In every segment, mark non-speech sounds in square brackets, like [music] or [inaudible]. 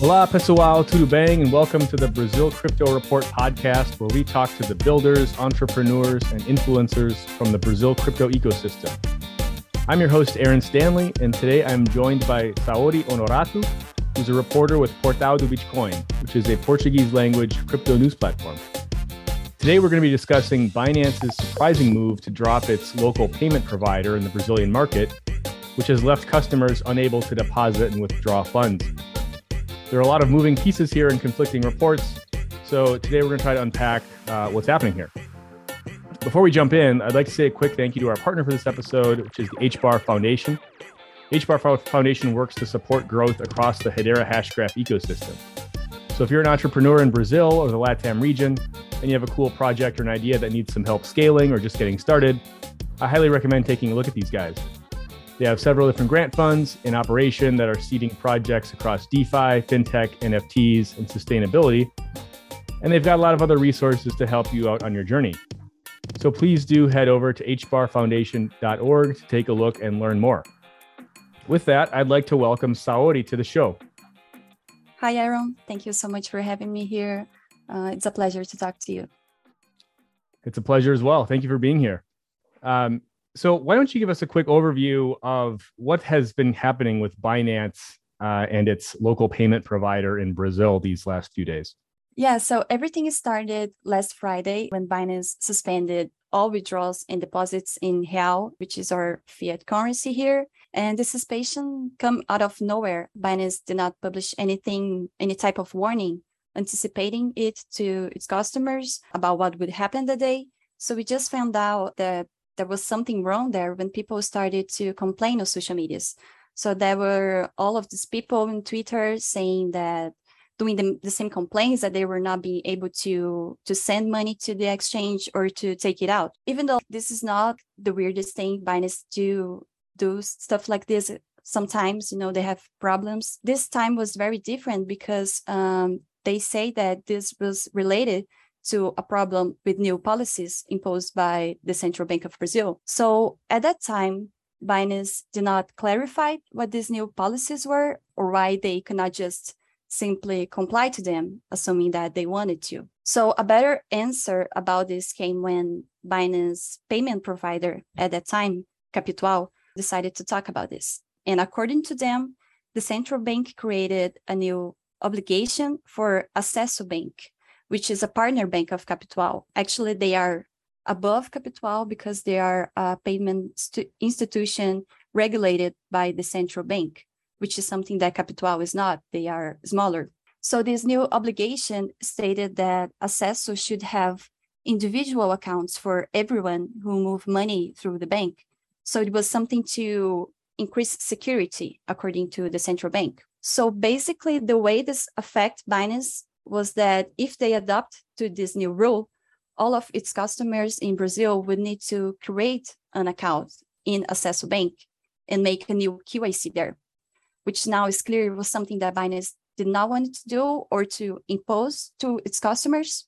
Olá, pessoal, tudo bem? And welcome to the Brazil Crypto Report podcast, where we talk to the builders, entrepreneurs, and influencers from the Brazil crypto ecosystem. I'm your host, Aaron Stanley, and today I'm joined by Saori Honorato, who's a reporter with Portal do Bitcoin, which is a Portuguese language crypto news platform. Today, we're going to be discussing Binance's surprising move to drop its local payment provider in the Brazilian market, which has left customers unable to deposit and withdraw funds. There are a lot of moving pieces here and conflicting reports. So today we're going to try to unpack uh, what's happening here. Before we jump in, I'd like to say a quick thank you to our partner for this episode, which is the HBAR Foundation. HBAR Foundation works to support growth across the Hedera Hashgraph ecosystem. So if you're an entrepreneur in Brazil or the LATAM region and you have a cool project or an idea that needs some help scaling or just getting started, I highly recommend taking a look at these guys. They have several different grant funds in operation that are seeding projects across DeFi, fintech, NFTs, and sustainability. And they've got a lot of other resources to help you out on your journey. So please do head over to hbarfoundation.org to take a look and learn more. With that, I'd like to welcome Saori to the show. Hi, Aaron. Thank you so much for having me here. Uh, it's a pleasure to talk to you. It's a pleasure as well. Thank you for being here. Um, so why don't you give us a quick overview of what has been happening with Binance uh, and its local payment provider in Brazil these last few days? Yeah, so everything started last Friday when Binance suspended all withdrawals and deposits in real, which is our fiat currency here. And the suspension come out of nowhere. Binance did not publish anything, any type of warning anticipating it to its customers about what would happen the day. So we just found out that there was something wrong there when people started to complain on social medias. So there were all of these people on Twitter saying that doing the, the same complaints that they were not being able to to send money to the exchange or to take it out. Even though this is not the weirdest thing, Binance do do stuff like this sometimes. You know they have problems. This time was very different because um, they say that this was related to a problem with new policies imposed by the Central Bank of Brazil. So at that time, Binance did not clarify what these new policies were or why they could not just simply comply to them, assuming that they wanted to. So a better answer about this came when Binance payment provider at that time, Capitual, decided to talk about this. And according to them, the central bank created a new obligation for Acesso Bank, which is a partner bank of Capitual. Actually, they are above Capitual because they are a payment st- institution regulated by the central bank, which is something that Capitual is not. They are smaller. So this new obligation stated that Acesso should have individual accounts for everyone who move money through the bank. So it was something to increase security according to the central bank. So basically the way this affect Binance was that if they adopt to this new rule, all of its customers in Brazil would need to create an account in Acesso Bank and make a new KYC there, which now is clear was something that Binance did not want to do or to impose to its customers.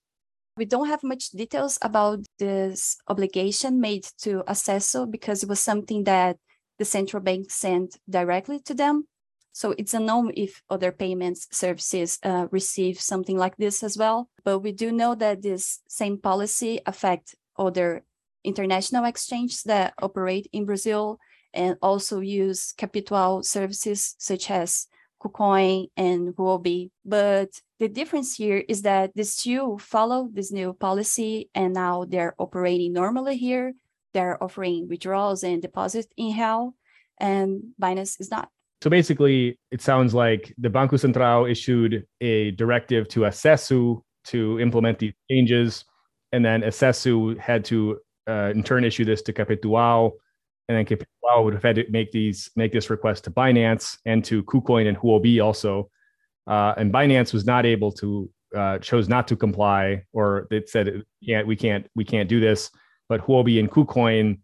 We don't have much details about this obligation made to Acesso because it was something that the central bank sent directly to them. So it's unknown if other payments services uh, receive something like this as well. But we do know that this same policy affect other international exchanges that operate in Brazil and also use Capitual services such as KuCoin and Huobi. But the difference here is that these two follow this new policy and now they're operating normally here. They're offering withdrawals and deposits in real, and Binance is not. So basically, it sounds like the Banco Central issued a directive to Acesso to implement these changes, and then Acesso had to, uh, in turn, issue this to Capitual, and then Capitual would have had to make these make this request to Binance and to KuCoin and Huobi also, uh, and Binance was not able to uh, chose not to comply, or it said yeah we can't we can't do this, but Huobi and KuCoin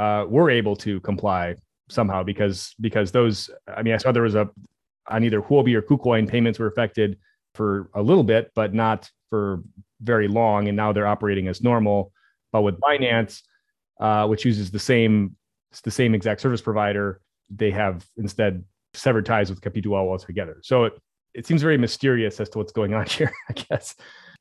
uh, were able to comply somehow because because those I mean I saw there was a on either Huobi or KuCoin payments were affected for a little bit, but not for very long, and now they're operating as normal. But with Binance, uh, which uses the same the same exact service provider, they have instead severed ties with Capitual altogether. So it, it seems very mysterious as to what's going on [laughs] here, I guess.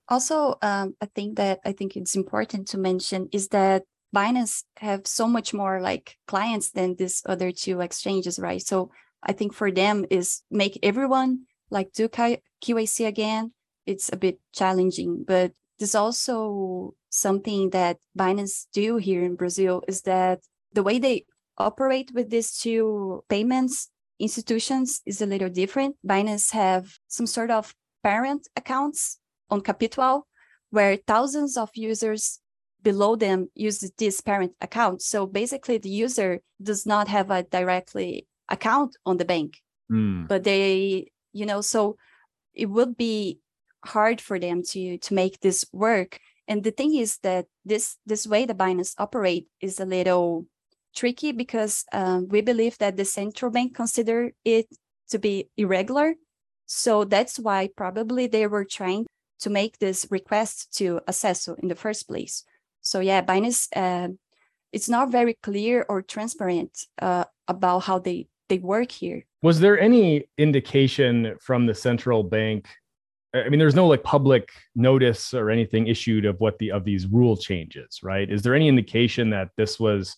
Also, um, a thing that I think it's important to mention is that Binance have so much more like clients than these other two exchanges, right? So I think for them is make everyone like do KYC again. It's a bit challenging, but there's also something that Binance do here in Brazil is that the way they operate with these two payments institutions is a little different. Binance have some sort of parent accounts on Capitual where thousands of users below them use this parent account. So basically the user does not have a directly account on the bank, mm. but they, you know, so it would be hard for them to to make this work. And the thing is that this this way the Binance operate is a little tricky because um, we believe that the central bank consider it to be irregular. So that's why probably they were trying to make this request to Acesso in the first place. So yeah, Binance, uh, it's not very clear or transparent uh, about how they they work here. Was there any indication from the central bank? I mean, there's no like public notice or anything issued of what the of these rule changes, right? Is there any indication that this was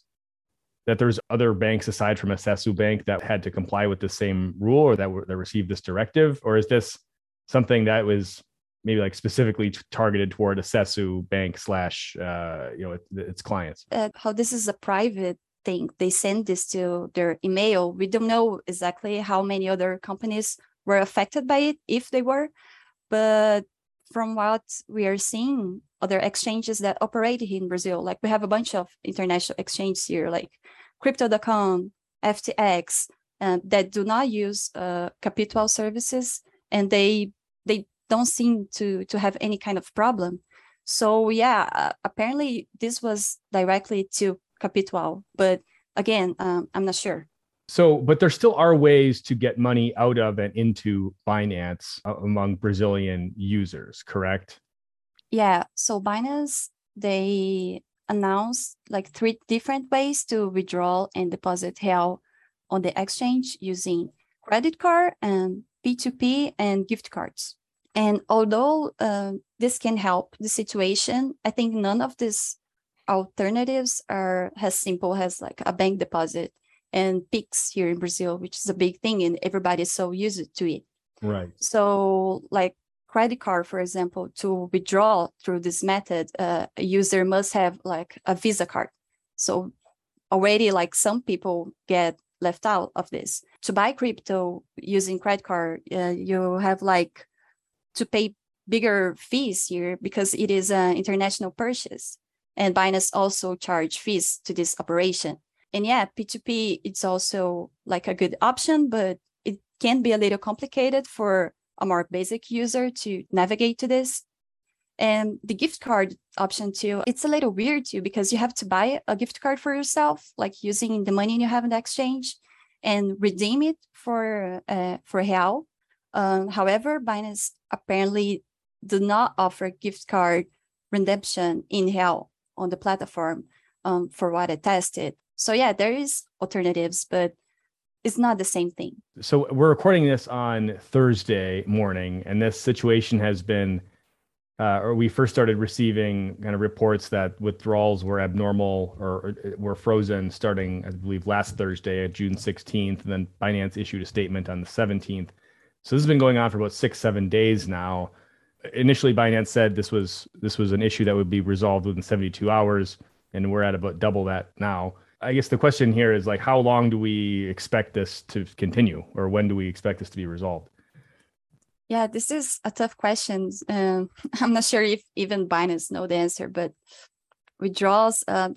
that there's other banks aside from Acesso Bank that had to comply with the same rule or that were that received this directive, or is this something that was maybe like specifically targeted toward Acesso Bank slash uh, you know its clients? Uh, how this is a private thing, they send this to their email. We don't know exactly how many other companies were affected by it, if they were, but from what we are seeing, other exchanges that operate in Brazil, like we have a bunch of international exchanges here, like Crypto.com, FTX, uh, that do not use uh, Capitual services, and they don't seem to to have any kind of problem. So yeah, uh, apparently this was directly to Capitual, but again, um, I'm not sure. So, but there still are ways to get money out of and into Binance uh, among Brazilian users, correct? Yeah. So Binance, they announced like three different ways to withdraw and deposit real on the exchange using credit card and P2P and gift cards. And although uh, this can help the situation, I think none of these alternatives are as simple as like a bank deposit and Pix here in Brazil, which is a big thing and everybody's so used to it. Right. So like credit card, for example, to withdraw through this method, uh, a user must have like a Visa card. So already like some people get left out of this. To buy crypto using credit card, uh, you have like to pay bigger fees here because it is an international purchase. And Binance also charge fees to this operation. And yeah, P2P, it's also like a good option, but it can be a little complicated for a more basic user to navigate to this. And the gift card option too, it's a little weird too because you have to buy a gift card for yourself, like using the money you have in the exchange, and redeem it for uh, for real. Um, however, Binance apparently do not offer gift card redemption in hell on the platform um, for what I tested. So yeah, there is alternatives, but it's not the same thing. So we're recording this on Thursday morning, and this situation has been, uh, or we first started receiving kind of reports that withdrawals were abnormal or, or were frozen starting, I believe, last Thursday, June 16th, and then Binance issued a statement on the 17th. So this has been going on for about six, seven days now. Initially, Binance said this was this was an issue that would be resolved within 72 hours, and we're at about double that now. I guess the question here is like, how long do we expect this to continue, or when do we expect this to be resolved? Yeah, this is a tough question. Um, [laughs] I'm not sure if even Binance know the answer, but withdrawals uh,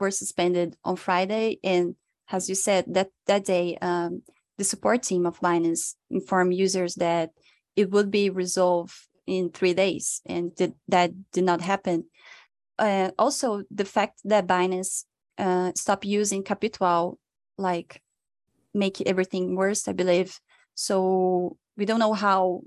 were suspended on Friday, and as you said, that that day, um, the support team of Binance informed users that it would be resolved in three days, and that did not happen. Uh, also, the fact that Binance uh, stop using Capitual, like make everything worse, I believe. So we don't know how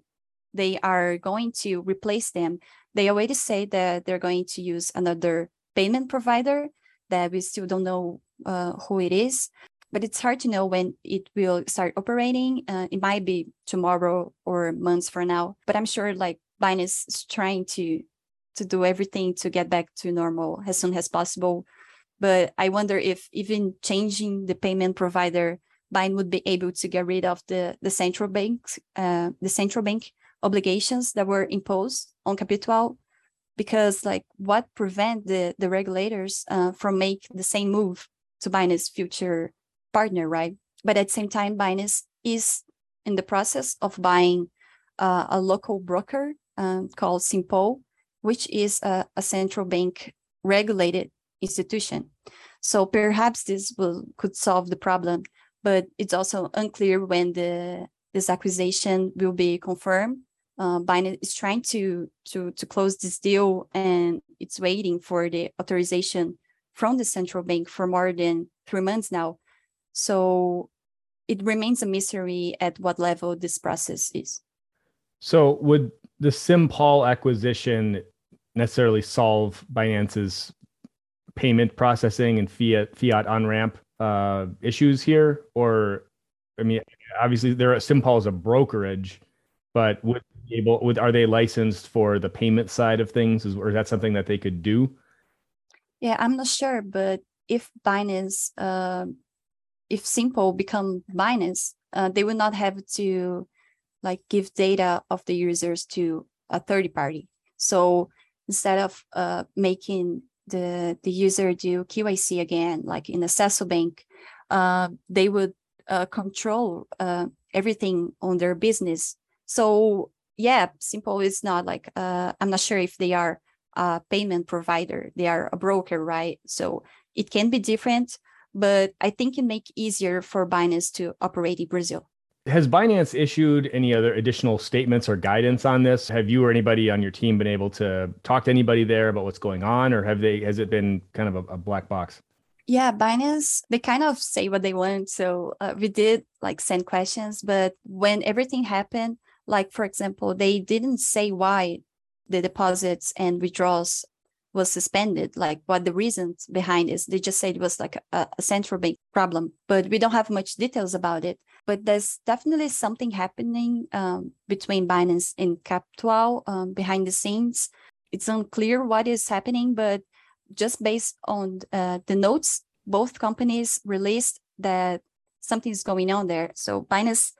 they are going to replace them. They already say that they're going to use another payment provider that we still don't know uh, who it is. But it's hard to know when it will start operating. Uh, it might be tomorrow or months from now, but I'm sure like Binance is trying to to do everything to get back to normal as soon as possible. But I wonder if even changing the payment provider, Binance would be able to get rid of the the central banks, uh, the central bank obligations that were imposed on Capitual because like what prevent the the regulators uh, from make the same move to Binance future partner, right? But at the same time, Binance is in the process of buying uh, a local broker um, called Simple, which is a, a, central bank regulated institution. So perhaps this will could solve the problem, but it's also unclear when the this acquisition will be confirmed. Uh, Binance is trying to to to close this deal, and it's waiting for the authorization from the central bank for more than three months now. So it remains a mystery at what level this process is. So would the Simple acquisition necessarily solve Binance's payment processing and fiat fiat on ramp uh, issues here? Or I mean, obviously there are Simple is a brokerage, but would able would are they licensed for the payment side of things? Is or is that something that they could do? Yeah, I'm not sure, but if Binance, uh, if Simple become Binance, uh, they would not have to like give data of the users to a third party. So instead of uh, making the the user do KYC again, like in a Bank, uh, they would uh, control uh, everything on their business. So yeah, Simple is not like uh, I'm not sure if they are a payment provider. They are a broker, right? So it can be different, but I think it make easier for Binance to operate in Brazil. Has Binance issued any other additional statements or guidance on this? Have you or anybody on your team been able to talk to anybody there about what's going on, or have they? Has it been kind of a, a black box? Yeah, Binance they kind of say what they want. So uh, we did like send questions, but when everything happened, like for example, they didn't say why the deposits and withdrawals was suspended, like what the reasons behind is. They just said it was like a, a, central bank problem, but we don't have much details about it. But there's definitely something happening um, between Binance and Capitual um, behind the scenes. It's unclear what is happening, but just based on uh, the notes both companies released that something's going on there. So Binance,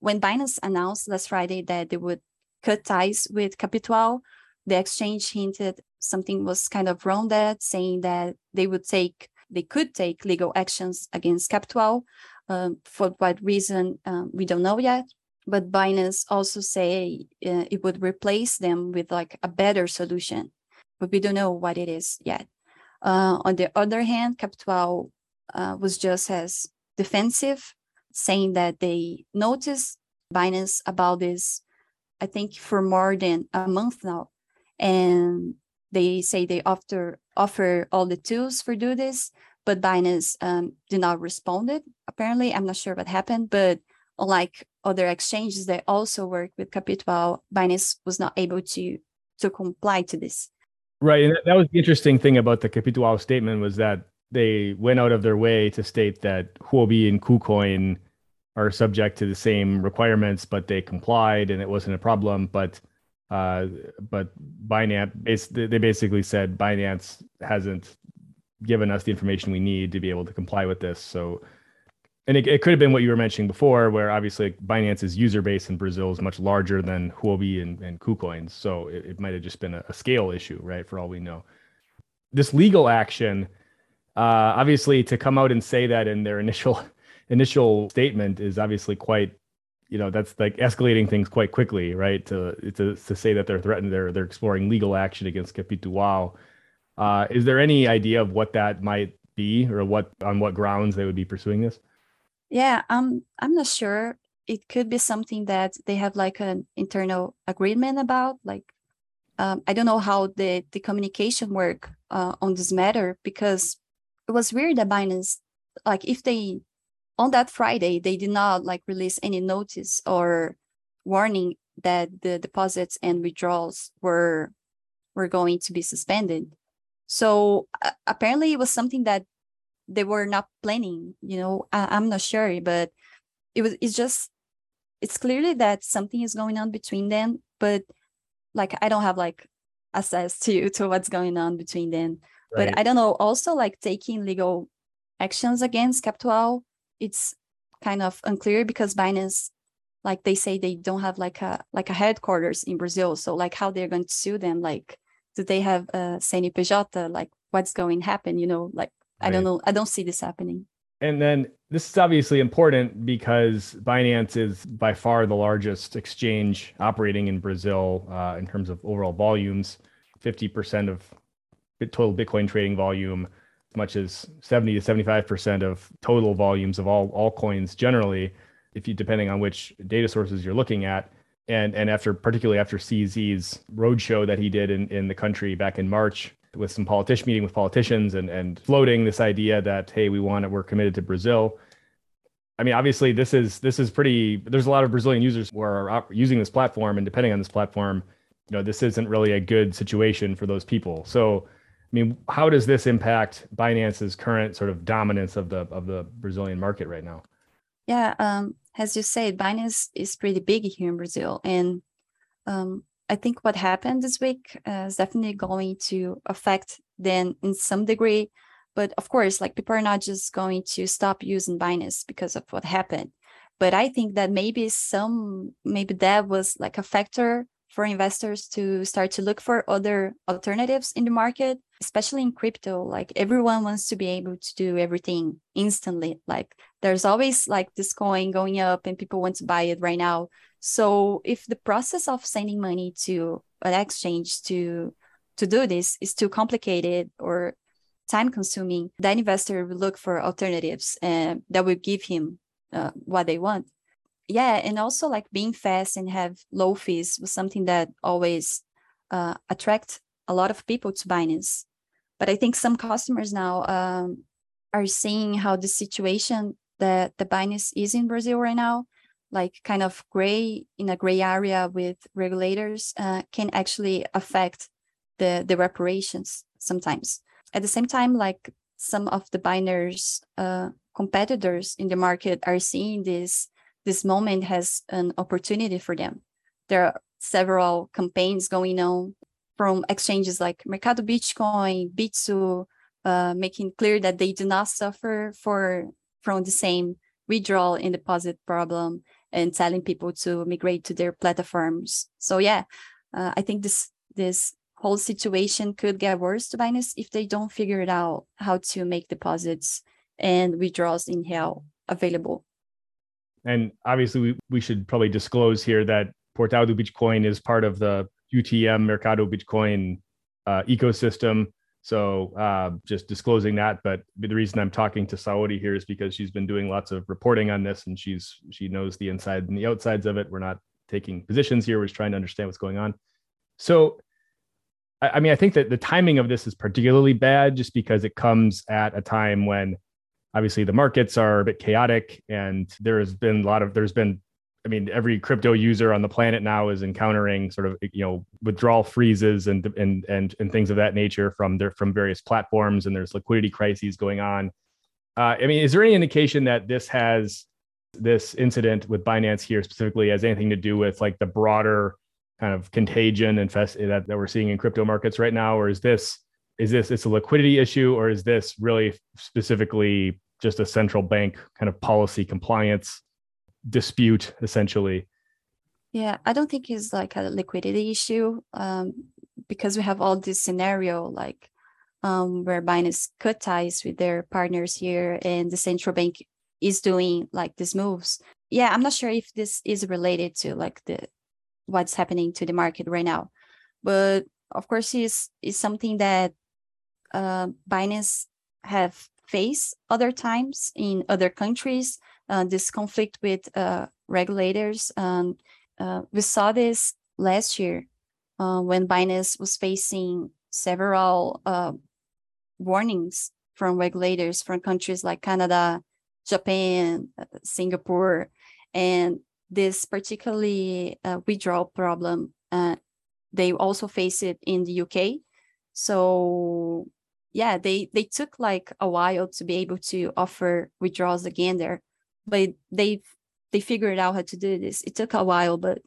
when Binance announced last Friday that they would cut ties with Capitual, the exchange hinted something was kind of wrong saying that they would take, they could take legal actions against Capitual. Um, for what reason, um, we don't know yet. But Binance also say uh, it would replace them with like a better solution, but we don't know what it is yet. Uh, on the other hand, Capitual uh, was just as defensive, saying that they noticed Binance about this I think for more than a month now. And they say they offer offer all the tools for do this, but Binance um, did not respond. It apparently, I'm not sure what happened, but unlike other exchanges that also work with Capitual, Binance was not able to to comply to this. Right, and that was the interesting thing about the Capitual statement was that they went out of their way to state that Huobi and KuCoin are subject to the same requirements, but they complied and it wasn't a problem. But uh, but Binance they basically said Binance hasn't given us the information we need to be able to comply with this. So and it, it could have been what you were mentioning before, where obviously Binance's user base in Brazil is much larger than Huobi and, and. So it, it might have just been a, a, scale issue, right? For all we know. This legal action, uh, obviously, to come out and say that in their initial [laughs] initial statement is obviously quite you know that's like escalating things quite quickly right? To to, to say that they're threatened they're they're exploring legal action against Capitual uh, is there any idea of what that might be or what on what grounds they would be pursuing this? Yeah um i'm not sure. It could be something that they have like an internal agreement about like um, i don't know how the the communication work uh, on this matter because it was weird that binance like if they on that Friday, they did not like release any notice or warning that the deposits and withdrawals were were going to be suspended. So uh, apparently, it was something that they were not planning. You know, I, I'm not sure, but it was. It's just. It's clearly that something is going on between them, but like I don't have like access [laughs] to to what's going on between them. Right. But I don't know. Also, like taking legal actions against Capitual, it's kind of unclear because Binance, like they say, they don't have like a like a headquarters in Brazil. So like how they're going to sue them? Like, do they have a CNPJ? Like, what's going to happen? You know, like right. I don't know. I don't see this happening. And then this is obviously important because Binance is by far the largest exchange operating in Brazil uh, in terms of overall volumes. 50% of total Bitcoin trading volume, much as 70 to 75% of total volumes of all, all coins generally, if you depending on which data sources you're looking at. And and after particularly after CZ's roadshow that he did in, in the country back in March with some politician meeting with politicians and and floating this idea that hey we want it we're committed to Brazil. I mean, obviously, this is this is pretty. There's a lot of Brazilian users who are using this platform and depending on this platform you know this isn't really a good situation for those people so mean how does this impact binance's current sort of dominance of the of the brazilian market right now? Yeah um, as you said binance is pretty big here in brazil. And um, i think what happened this week uh, is definitely going to affect them in some degree. But of course like people are not just going to stop using binance because of what happened. But i think that maybe some maybe that was like a factor for investors to start to look for other alternatives in the market, especially in crypto. Like everyone wants to be able to do everything instantly. Like there's always like this coin going up and people want to buy it right now. So if the process of sending money to an exchange to to do this is too complicated or time consuming, that investor will look for alternatives and that will give him uh, what they want yeah and also like being fast and have low fees was something that always uh, attract a lot of people to binance. But i think some customers now um, are seeing how the situation that the binance is in brazil right now like kind of gray in a gray area with regulators uh, can actually affect the the reparations sometimes. At the same time like some of the Binance uh, competitors in the market are seeing this this moment has an opportunity for them. There are several campaigns going on from exchanges like Mercado Bitcoin, Bitso, uh, making clear that they do not suffer for from the same withdrawal and deposit problem and telling people to migrate to their platforms. So yeah, uh, I think this this whole situation could get worse to Binance if they don't figure it out how to make deposits and withdrawals in hell available. And obviously, we, we should probably disclose here that Portal do Bitcoin is part of the 2TM Mercado Bitcoin uh, ecosystem. So uh, just disclosing that. But the reason I'm talking to Saori here is because she's been doing lots of reporting on this, and she's she knows the inside and the outsides of it. We're not taking positions here; we're just trying to understand what's going on. So, I, I mean, I think that the timing of this is particularly bad, just because it comes at a time when obviously the markets are a bit chaotic and there has been a lot of there's been I mean, every crypto user on the planet now is encountering sort of you know withdrawal freezes and and and and things of that nature from their from various platforms, and there's liquidity crises going on. Uh, I mean, is there any indication that this has this incident with Binance here specifically has anything to do with like the broader kind of contagion and fest that, that we're seeing in crypto markets right now, or is this is this it's a liquidity issue, or is this really specifically just a central bank kind of policy compliance dispute essentially. Yeah i don't think it's like a liquidity issue um, because we have all this scenario like um, where binance cut ties with their partners here and the central bank is doing like these moves. Yeah i'm not sure if this is related to like the what's happening to the market right now. But of course is is something that uh, binance have face other times in other countries, uh, this conflict with uh, regulators. Um, uh, we saw this last year uh, when Binance was facing several uh, warnings from regulators from countries like Canada, Japan, uh, Singapore, and this particularly withdrawal problem. they also face it in the UK. So yeah, they they took like a while to be able to offer withdrawals again there, but they they figured out how to do this. It took a while, but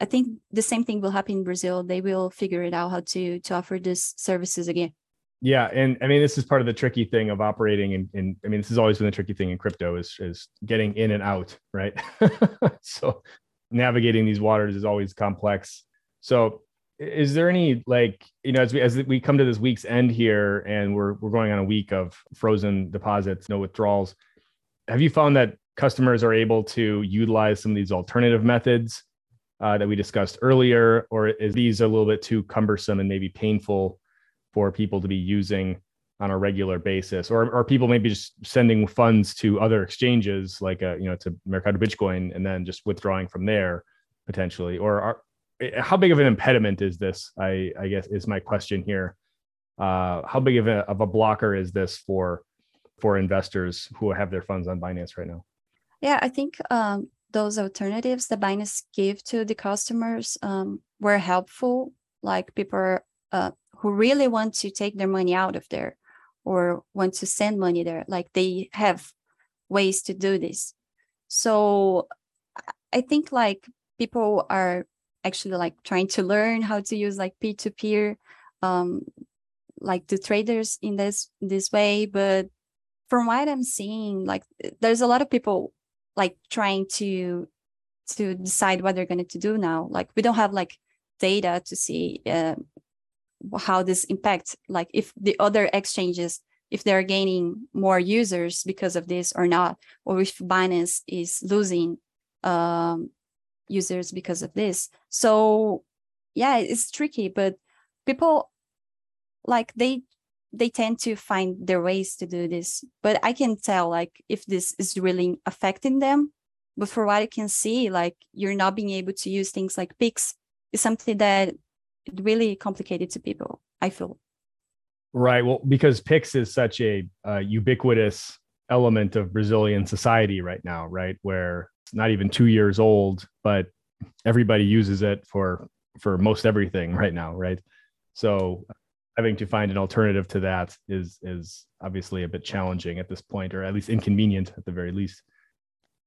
I think the same thing will happen in Brazil. They will figure it out how to to offer these services again. Yeah, and I mean this is part of the tricky thing of operating in, in I mean this has always been the tricky thing in crypto is is getting in and out, right? [laughs] so navigating these waters is always complex. So is there any like you know as we as we come to this week's end here and we're we're going on a week of frozen deposits, no withdrawals, have you found that customers are able to utilize some of these alternative methods uh, that we discussed earlier, or is these a little bit too cumbersome and maybe painful for people to be using on a regular basis, or are people maybe just sending funds to other exchanges like a, uh, you know to Mercado Bitcoin and then just withdrawing from there potentially, or are how big of an impediment is this? I I guess is my question here. Uh, how big of a of a blocker is this for for investors who have their funds on Binance right now? Yeah, I think um, those alternatives that Binance give to the customers um, were helpful. Like people uh, who really want to take their money out of there or want to send money there, like they have ways to do this. So I think like people are actually like trying to learn how to use like peer-to-peer, um, like the traders in this this way. But from what I'm seeing, like there's a lot of people like trying to to decide what they're going to do now like we don't have like data to see uh, how this impacts like if the other exchanges if they're gaining more users because of this or not or if binance is losing um, users because of this. So yeah it's tricky but people like they they tend to find their ways to do this. But i can tell like if this is really affecting them. But for what i can see like you're not being able to use things like pix is something that really complicated to people i feel. Right. Well because pix is such a uh, ubiquitous element of brazilian society right now right where it's not even two years old but everybody uses it for for most everything right now right so having to find an alternative to that is is obviously a bit challenging at this point, or at least inconvenient at the very least.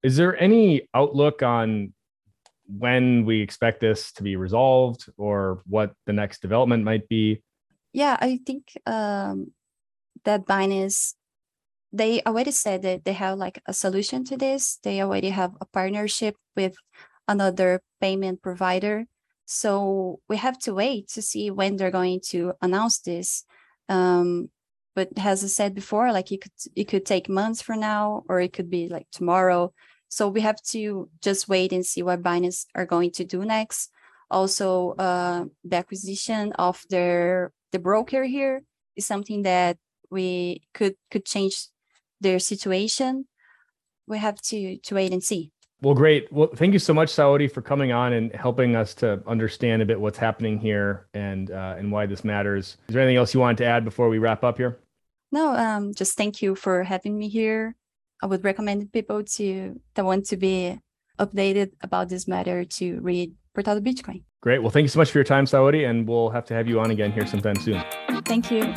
Is there any outlook on when we expect this to be resolved, or what the next development might be? Yeah, I think um, that Binance they already said that they have like a solution to this. They already have a partnership with another payment provider so we have to wait to see when they're going to announce this. Um, but as I said before, like it could it could take months from now, or it could be like tomorrow. So we have to just wait and see what Binance are going to do next. Also, uh, the acquisition of their the broker here is something that we could could change their situation. We have to to wait and see. Well, great. Well, thank you so much, Saori for coming on and helping us to understand a bit what's happening here and uh, and why this matters. Is there anything else you wanted to add before we wrap up here? No, um, just thank you for having me here. I would recommend people to that want to be updated about this matter to read Portal Bitcoin. Great. Well, thank you so much for your time, Saori, and we'll have to have you on again here sometime soon. Thank you.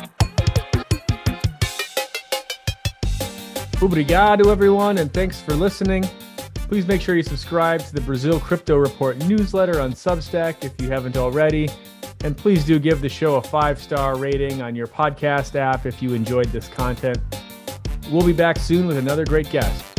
Obrigado, everyone, and thanks for listening. Please make sure you subscribe to the Brazil Crypto Report newsletter on Substack if you haven't already. And please do give the show a five star rating on your podcast app if you enjoyed this content. We'll be back soon with another great guest.